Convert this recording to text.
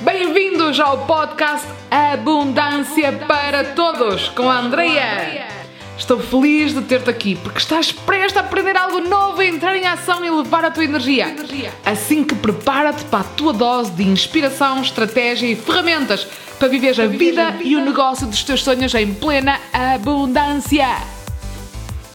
Bem-vindos ao podcast Abundância para Todos com a Andrea. Estou feliz de ter-te aqui porque estás prestes a aprender algo novo, a entrar em ação e levar a tua energia. Assim que prepara-te para a tua dose de inspiração, estratégia e ferramentas para viveres a vida e o negócio dos teus sonhos em plena abundância.